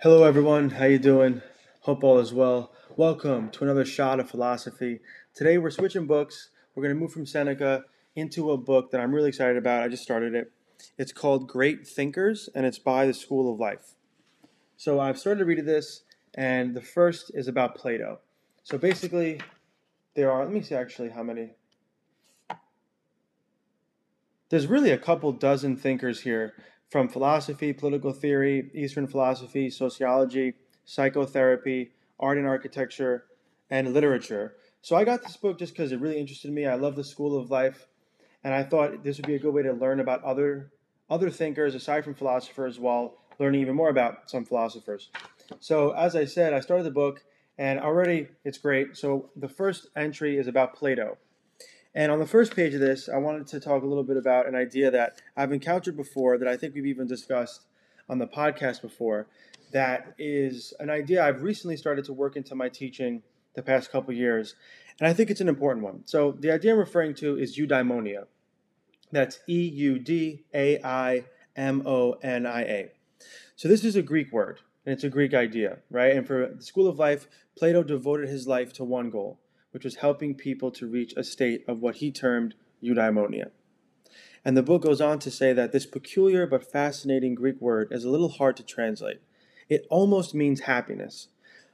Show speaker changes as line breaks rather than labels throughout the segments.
Hello everyone, how you doing? Hope all is well. Welcome to another shot of philosophy. Today we're switching books. We're going to move from Seneca into a book that I'm really excited about. I just started it. It's called Great Thinkers and it's by the School of Life. So I've started reading this and the first is about Plato. So basically there are let me see actually how many there's really a couple dozen thinkers here from philosophy, political theory, Eastern philosophy, sociology, psychotherapy, art and architecture, and literature. So I got this book just because it really interested me. I love the school of life, and I thought this would be a good way to learn about other other thinkers aside from philosophers while learning even more about some philosophers. So as I said, I started the book and already it's great. So the first entry is about Plato. And on the first page of this, I wanted to talk a little bit about an idea that I've encountered before that I think we've even discussed on the podcast before. That is an idea I've recently started to work into my teaching the past couple years. And I think it's an important one. So the idea I'm referring to is eudaimonia. That's E U D A I M O N I A. So this is a Greek word, and it's a Greek idea, right? And for the school of life, Plato devoted his life to one goal which was helping people to reach a state of what he termed eudaimonia. And the book goes on to say that this peculiar but fascinating Greek word is a little hard to translate. It almost means happiness,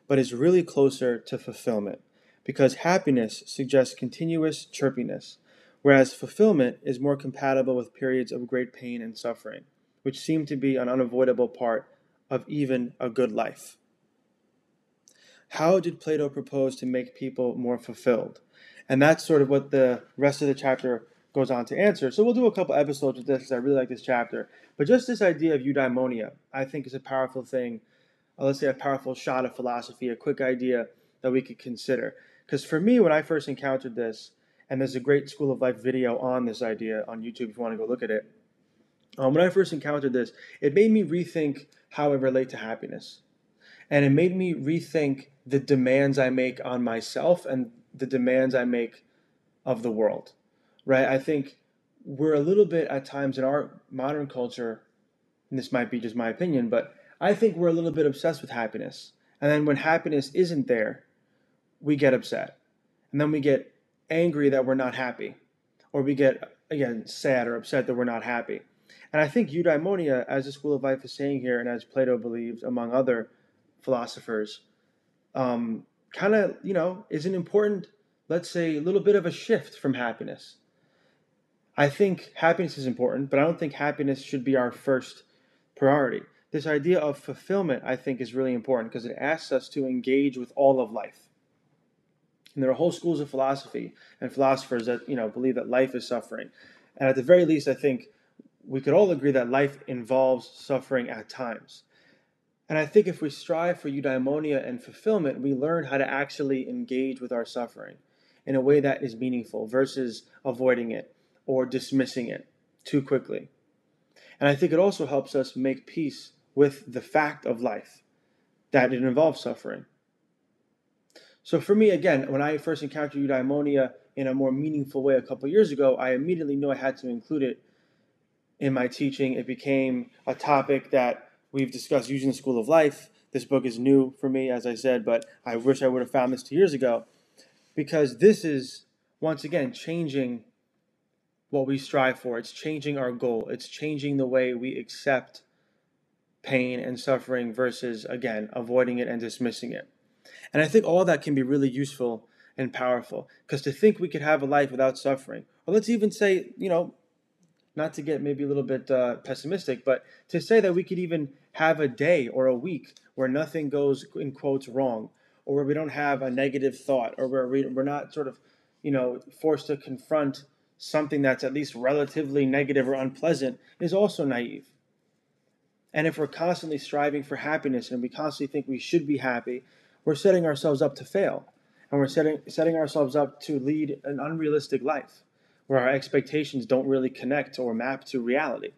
but is really closer to fulfillment, because happiness suggests continuous chirpiness, whereas fulfillment is more compatible with periods of great pain and suffering, which seem to be an unavoidable part of even a good life. How did Plato propose to make people more fulfilled? And that's sort of what the rest of the chapter goes on to answer. So we'll do a couple episodes with this because I really like this chapter. But just this idea of eudaimonia, I think is a powerful thing. Uh, let's say a powerful shot of philosophy, a quick idea that we could consider. Because for me, when I first encountered this, and there's a great School of Life video on this idea on YouTube if you want to go look at it. Um, when I first encountered this, it made me rethink how I relate to happiness. And it made me rethink the demands I make on myself and the demands I make of the world, right? I think we're a little bit at times in our modern culture, and this might be just my opinion, but I think we're a little bit obsessed with happiness. And then when happiness isn't there, we get upset. And then we get angry that we're not happy. Or we get, again, sad or upset that we're not happy. And I think eudaimonia, as the School of Life is saying here, and as Plato believed, among other philosophers, um, kind of, you know, is an important, let's say, a little bit of a shift from happiness. I think happiness is important, but I don't think happiness should be our first priority. This idea of fulfillment, I think, is really important because it asks us to engage with all of life. And there are whole schools of philosophy and philosophers that, you know, believe that life is suffering. And at the very least, I think we could all agree that life involves suffering at times. And I think if we strive for eudaimonia and fulfillment, we learn how to actually engage with our suffering in a way that is meaningful versus avoiding it or dismissing it too quickly. And I think it also helps us make peace with the fact of life, that it involves suffering. So for me, again, when I first encountered eudaimonia in a more meaningful way a couple years ago, I immediately knew I had to include it in my teaching. It became a topic that We've discussed using the school of life. This book is new for me, as I said, but I wish I would have found this two years ago because this is, once again, changing what we strive for. It's changing our goal. It's changing the way we accept pain and suffering versus, again, avoiding it and dismissing it. And I think all that can be really useful and powerful because to think we could have a life without suffering, or let's even say, you know, not to get maybe a little bit uh, pessimistic, but to say that we could even have a day or a week where nothing goes in quotes wrong, or where we don't have a negative thought, or where we, we're not sort of, you know, forced to confront something that's at least relatively negative or unpleasant, is also naive. And if we're constantly striving for happiness and we constantly think we should be happy, we're setting ourselves up to fail. And we're setting, setting ourselves up to lead an unrealistic life where our expectations don't really connect or map to reality.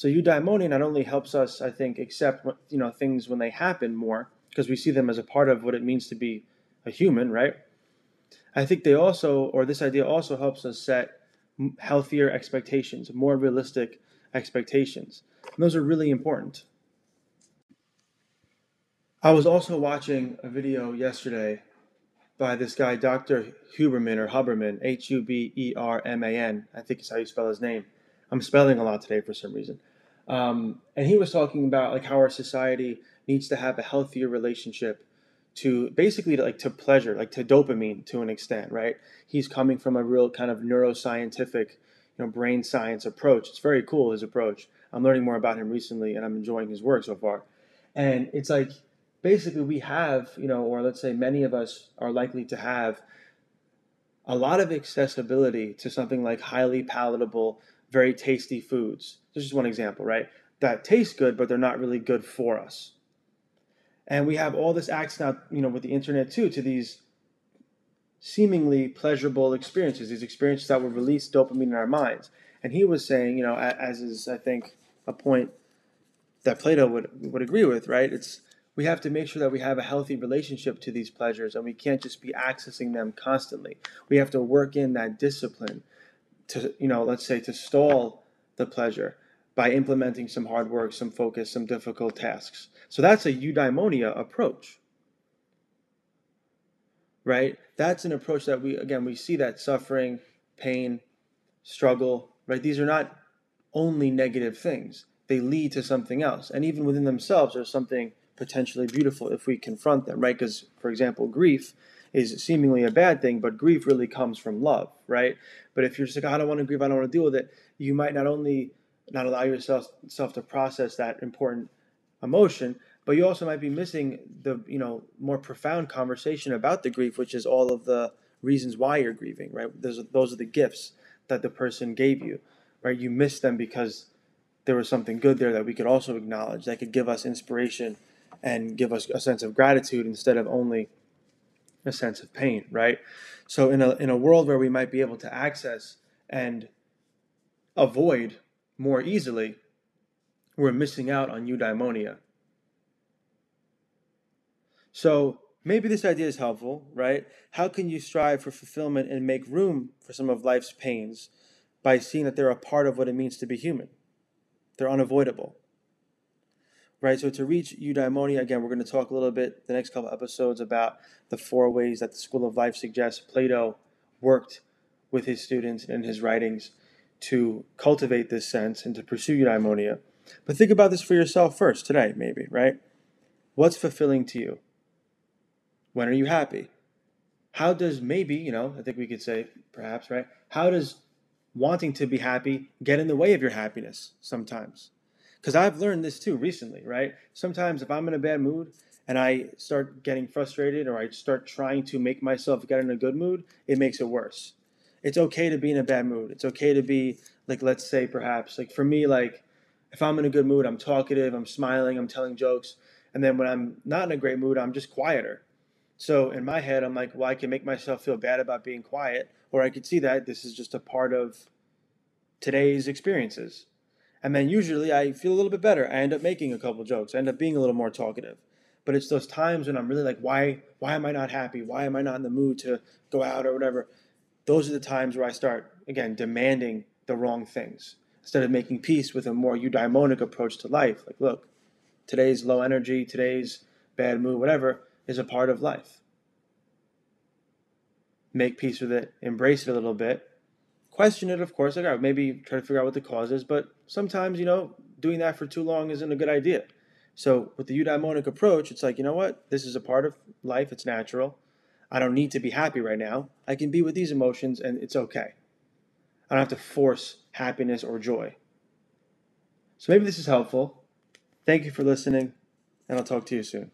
So eudaimonia not only helps us, I think, accept you know things when they happen more because we see them as a part of what it means to be a human, right? I think they also, or this idea also helps us set healthier expectations, more realistic expectations. And those are really important. I was also watching a video yesterday by this guy, Dr. Huberman or Huberman, H U B E R M A N. I think is how you spell his name. I'm spelling a lot today for some reason. Um, and he was talking about like how our society needs to have a healthier relationship to basically like to pleasure, like to dopamine to an extent, right? He's coming from a real kind of neuroscientific, you know, brain science approach. It's very cool his approach. I'm learning more about him recently, and I'm enjoying his work so far. And it's like basically we have, you know, or let's say many of us are likely to have a lot of accessibility to something like highly palatable, very tasty foods. This is one example, right? That taste good, but they're not really good for us. And we have all this access now, you know, with the internet too, to these seemingly pleasurable experiences, these experiences that will release dopamine in our minds. And he was saying, you know, as is, I think, a point that Plato would, would agree with, right? It's we have to make sure that we have a healthy relationship to these pleasures and we can't just be accessing them constantly. We have to work in that discipline to, you know, let's say to stall the pleasure by implementing some hard work, some focus, some difficult tasks. So that's a eudaimonia approach. Right? That's an approach that we again we see that suffering, pain, struggle, right? These are not only negative things. They lead to something else. And even within themselves there's something potentially beautiful if we confront them, right? Because, for example, grief is seemingly a bad thing, but grief really comes from love, right? But if you're just like, I don't want to grieve, I don't want to deal with it, you might not only not allow yourself self to process that important emotion, but you also might be missing the you know more profound conversation about the grief, which is all of the reasons why you're grieving, right? Those those are the gifts that the person gave you, right? You miss them because there was something good there that we could also acknowledge that could give us inspiration and give us a sense of gratitude instead of only a sense of pain, right? So in a in a world where we might be able to access and avoid more easily, we're missing out on eudaimonia. So maybe this idea is helpful, right? How can you strive for fulfillment and make room for some of life's pains by seeing that they're a part of what it means to be human? They're unavoidable right? So to reach eudaimonia, again, we're going to talk a little bit the next couple episodes about the four ways that the School of Life suggests Plato worked with his students in his writings to cultivate this sense and to pursue eudaimonia. But think about this for yourself first today, maybe, right? What's fulfilling to you? When are you happy? How does maybe, you know, I think we could say perhaps, right? How does wanting to be happy get in the way of your happiness sometimes? Because I've learned this too recently, right? Sometimes if I'm in a bad mood and I start getting frustrated or I start trying to make myself get in a good mood, it makes it worse. It's okay to be in a bad mood. It's okay to be, like, let's say perhaps, like for me, like, if I'm in a good mood, I'm talkative, I'm smiling, I'm telling jokes. And then when I'm not in a great mood, I'm just quieter. So in my head, I'm like, well, I can make myself feel bad about being quiet, or I could see that this is just a part of today's experiences. And then usually I feel a little bit better. I end up making a couple jokes. I end up being a little more talkative. But it's those times when I'm really like, why, why am I not happy? Why am I not in the mood to go out or whatever? Those are the times where I start, again, demanding the wrong things instead of making peace with a more eudaimonic approach to life. Like, look, today's low energy, today's bad mood, whatever, is a part of life. Make peace with it, embrace it a little bit, question it, of course. Like, right, maybe try to figure out what the cause is, but sometimes, you know, doing that for too long isn't a good idea. So with the eudaimonic approach, it's like, you know what? This is a part of life. It's natural. I don't need to be happy right now. I can be with these emotions and it's okay. I don't have to force happiness or joy. So maybe this is helpful. Thank you for listening, and I'll talk to you soon.